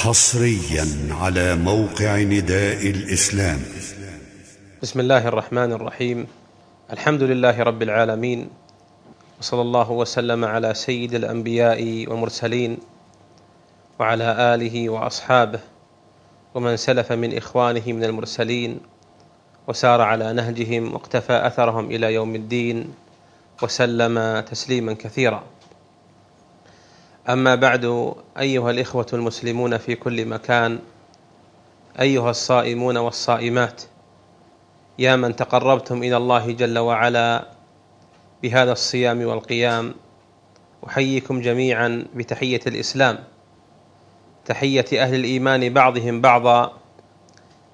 حصريا على موقع نداء الإسلام. بسم الله الرحمن الرحيم. الحمد لله رب العالمين وصلى الله وسلم على سيد الأنبياء والمرسلين وعلى آله وأصحابه ومن سلف من إخوانه من المرسلين وسار على نهجهم واقتفى أثرهم إلى يوم الدين وسلم تسليما كثيرا. أما بعد أيها الإخوة المسلمون في كل مكان أيها الصائمون والصائمات يا من تقربتم إلى الله جل وعلا بهذا الصيام والقيام أحييكم جميعا بتحية الإسلام تحية أهل الإيمان بعضهم بعضا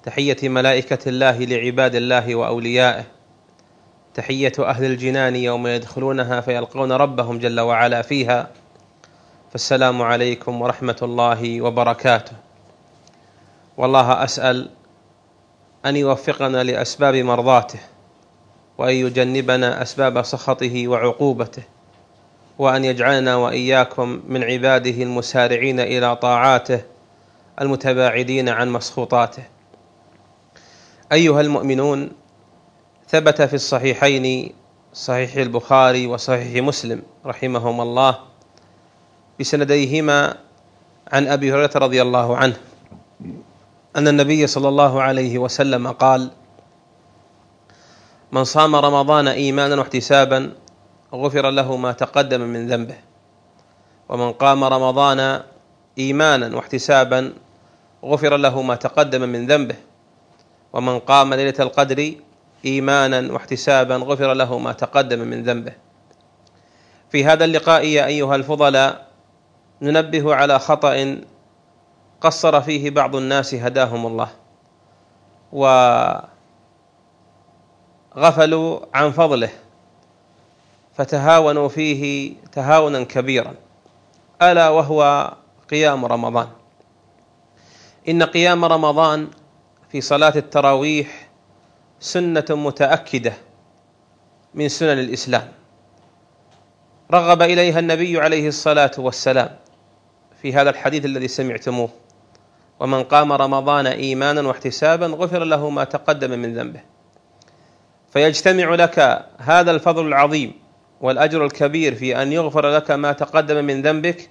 تحية ملائكة الله لعباد الله وأوليائه تحية أهل الجنان يوم يدخلونها فيلقون ربهم جل وعلا فيها فالسلام عليكم ورحمة الله وبركاته. والله أسأل أن يوفقنا لأسباب مرضاته وأن يجنبنا أسباب سخطه وعقوبته وأن يجعلنا وإياكم من عباده المسارعين إلى طاعاته المتباعدين عن مسخوطاته. أيها المؤمنون ثبت في الصحيحين صحيح البخاري وصحيح مسلم رحمهما الله بسنديهما عن أبي هريرة رضي الله عنه أن النبي صلى الله عليه وسلم قال من صام رمضان إيمانا واحتسابا غفر له ما تقدم من ذنبه ومن قام رمضان إيمانا واحتسابا غفر له ما تقدم من ذنبه ومن قام ليلة القدر إيمانا واحتسابا غفر له ما تقدم من ذنبه. في هذا اللقاء يا أيها الفضلاء ننبه على خطأ قصر فيه بعض الناس هداهم الله وغفلوا عن فضله فتهاونوا فيه تهاونا كبيرا. ألا وهو قيام رمضان. إن قيام رمضان في صلاة التراويح سنة متأكدة من سنن الإسلام. رغب إليها النبي عليه الصلاة والسلام. في هذا الحديث الذي سمعتموه. ومن قام رمضان إيمانا واحتسابا غفر له ما تقدم من ذنبه. فيجتمع لك هذا الفضل العظيم والأجر الكبير في أن يغفر لك ما تقدم من ذنبك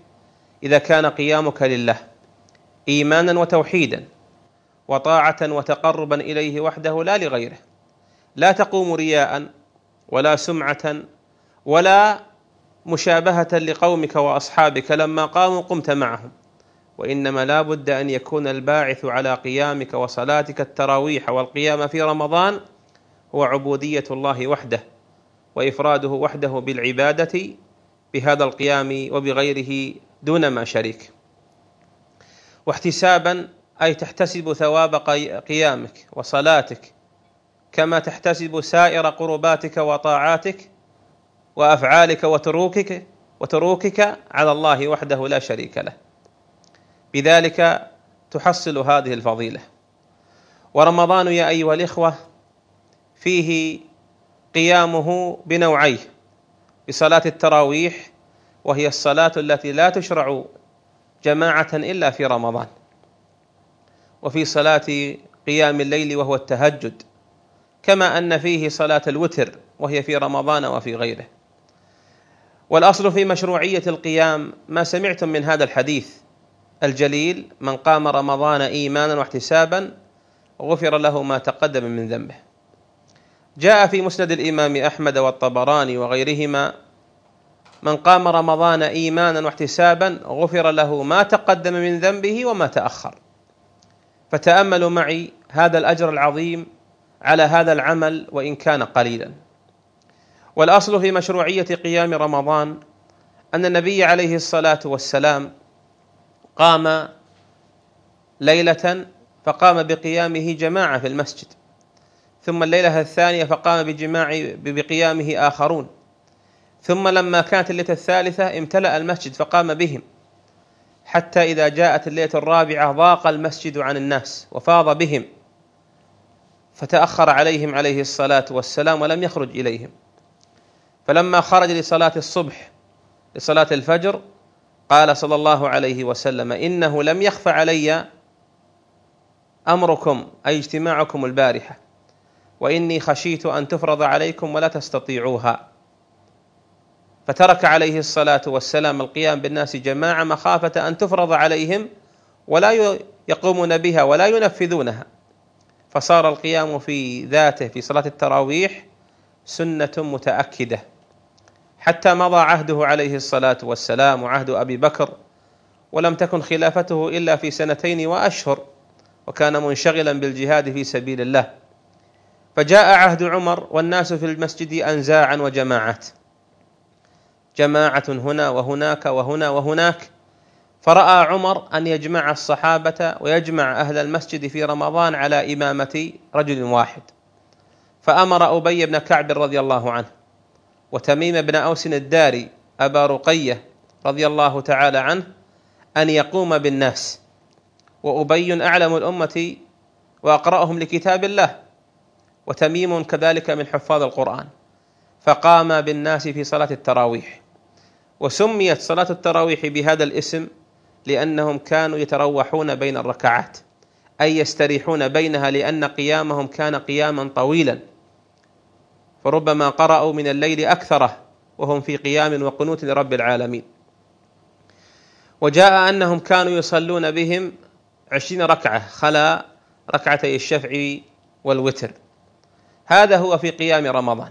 إذا كان قيامك لله إيمانا وتوحيدا وطاعة وتقربا إليه وحده لا لغيره. لا تقوم رياء ولا سمعة ولا مشابهة لقومك وأصحابك لما قاموا قمت معهم. وإنما لا بد أن يكون الباعث على قيامك وصلاتك التراويح والقيام في رمضان هو عبودية الله وحده وإفراده وحده بالعبادة بهذا القيام وبغيره دون ما شريك. واحتسابا أي تحتسب ثواب قيامك وصلاتك كما تحتسب سائر قرباتك وطاعاتك وأفعالك وتروكك وتروكك على الله وحده لا شريك له. بذلك تحصل هذه الفضيلة. ورمضان يا أيها الإخوة فيه قيامه بنوعيه بصلاة التراويح وهي الصلاة التي لا تشرع جماعة إلا في رمضان. وفي صلاة قيام الليل وهو التهجد كما أن فيه صلاة الوتر وهي في رمضان وفي غيره. والأصل في مشروعية القيام ما سمعتم من هذا الحديث الجليل من قام رمضان إيمانا واحتسابا غفر له ما تقدم من ذنبه. جاء في مسند الإمام أحمد والطبراني وغيرهما من قام رمضان إيمانا واحتسابا غفر له ما تقدم من ذنبه وما تأخر. فتأملوا معي هذا الأجر العظيم على هذا العمل وإن كان قليلا. والأصل في مشروعية قيام رمضان أن النبي عليه الصلاة والسلام قام ليلة فقام بقيامه جماعة في المسجد ثم الليلة الثانية فقام بجماع بقيامه آخرون ثم لما كانت الليلة الثالثة امتلأ المسجد فقام بهم حتى إذا جاءت الليلة الرابعة ضاق المسجد عن الناس وفاض بهم فتأخر عليهم عليه الصلاة والسلام ولم يخرج إليهم. فلما خرج لصلاة الصبح لصلاة الفجر قال صلى الله عليه وسلم إنه لم يخف علي أمركم أي اجتماعكم البارحة وإني خشيت أن تفرض عليكم ولا تستطيعوها. فترك عليه الصلاة والسلام القيام بالناس جماعة مخافة أن تفرض عليهم ولا يقومون بها ولا ينفذونها. فصار القيام في ذاته في صلاة التراويح سنة متأكدة. حتى مضى عهده عليه الصلاة والسلام وعهد أبي بكر ولم تكن خلافته إلا في سنتين وأشهر وكان منشغلا بالجهاد في سبيل الله. فجاء عهد عمر والناس في المسجد انزاعا وجماعات. جماعة هنا وهناك وهنا وهناك. فرأى عمر أن يجمع الصحابة ويجمع أهل المسجد في رمضان على إمامة رجل واحد. فأمر أبي بن كعب رضي الله عنه وتميم بن أوس الداري أبا رقية رضي الله تعالى عنه أن يقوم بالناس وأبي أعلم الأمة وأقرأهم لكتاب الله وتميم كذلك من حفاظ القرآن فقام بالناس في صلاة التراويح وسميت صلاة التراويح بهذا الاسم لأنهم كانوا يتروحون بين الركعات أي يستريحون بينها لأن قيامهم كان قياما طويلا فربما قرأوا من الليل أكثره وهم في قيام وقنوت لرب العالمين. وجاء أنهم كانوا يصلون بهم عشرين ركعة خلا ركعتي الشفع والوتر. هذا هو في قيام رمضان.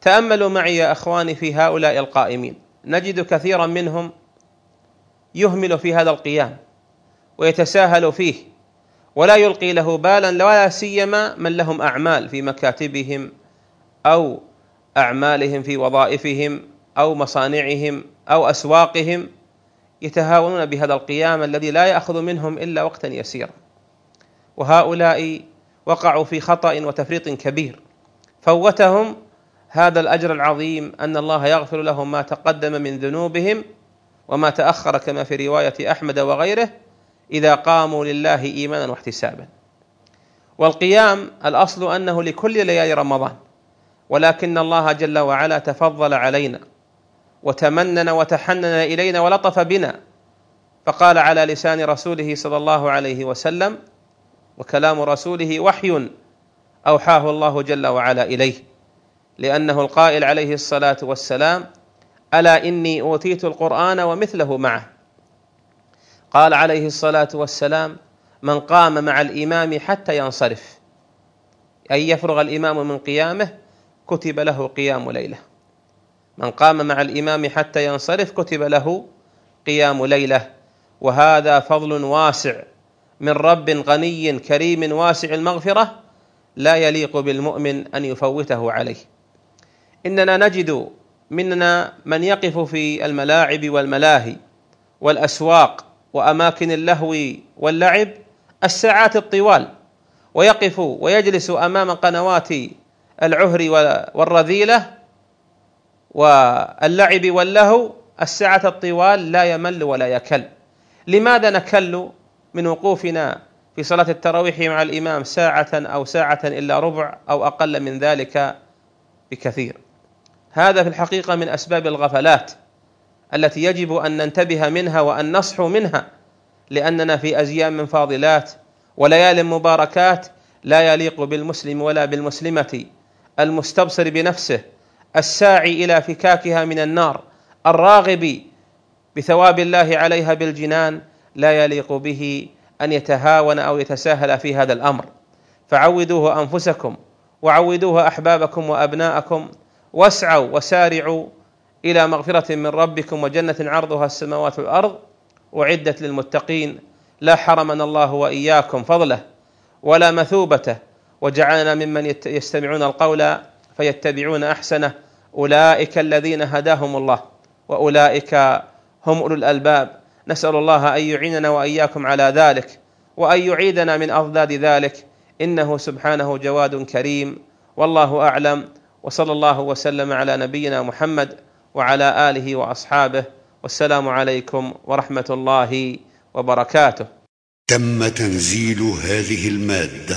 تأملوا معي يا أخواني في هؤلاء القائمين. نجد كثيرا منهم يهمل في هذا القيام ويتساهل فيه ولا يلقي له بالا ولا سيما من لهم أعمال في مكاتبهم أو أعمالهم في وظائفهم أو مصانعهم أو أسواقهم يتهاونون بهذا القيام الذي لا يأخذ منهم إلا وقتا يسيرا. وهؤلاء وقعوا في خطأ وتفريط كبير. فوتهم هذا الأجر العظيم أن الله يغفر لهم ما تقدم من ذنوبهم وما تأخر كما في رواية أحمد وغيره إذا قاموا لله إيمانا واحتسابا. والقيام الأصل أنه لكل ليالي رمضان. ولكن الله جل وعلا تفضل علينا وتمنن وتحنن إلينا ولطف بنا. فقال على لسان رسوله صلى الله عليه وسلم وكلام رسوله وحي أوحاه الله جل وعلا إليه لأنه القائل عليه الصلاة والسلام ألا إني أوتيت القرآن ومثله معه؟ قال عليه الصلاة والسلام من قام مع الإمام حتى ينصرف. أي يفرغ الإمام من قيامه كتب له قيام ليلة. من قام مع الإمام حتى ينصرف كتب له قيام ليلة. وهذا فضل واسع من رب غني كريم واسع المغفرة لا يليق بالمؤمن أن يفوته عليه. إننا نجد مننا من يقف في الملاعب والملاهي والأسواق وأماكن اللهو واللعب الساعات الطوال ويقف ويجلس أمام قنوات العهر والرذيلة واللعب واللهو الساعة الطوال لا يمل ولا يكل. لماذا نكل من وقوفنا في صلاة التراويح مع الإمام ساعة أو ساعة إلا ربع أو أقل من ذلك بكثير؟ هذا في الحقيقة من أسباب الغفلات التي يجب أن ننتبه منها وأن نصحو منها لأننا في أزيام فاضلات وليال مباركات لا يليق بالمسلم ولا بالمسلمة. المستبصر بنفسه الساعي إلى فكاكها من النار الراغب بثواب الله عليها بالجنان لا يليق به أن يتهاون أو يتساهل في هذا الأمر. فعودوه أنفسكم وعودوه أحبابكم وأبناءكم واسعوا وسارعوا إلى مغفرة من ربكم وجنة عرضها السماوات والأرض أعدت للمتقين لا حرمنا الله وإياكم فضله ولا مثوبته وجعلنا ممن يستمعون القول فيتبعون أحسنه. أولئك الذين هداهم الله وأولئك هم أولو الألباب. نسأل الله أن يعيننا وإياكم على ذلك وأن يعيدنا من أضداد ذلك. إنه سبحانه جواد كريم. والله أعلم. وصلى الله وسلم على نبينا محمد وعلى آله وأصحابه. والسلام عليكم ورحمة الله وبركاته. تم تنزيل هذه المادة.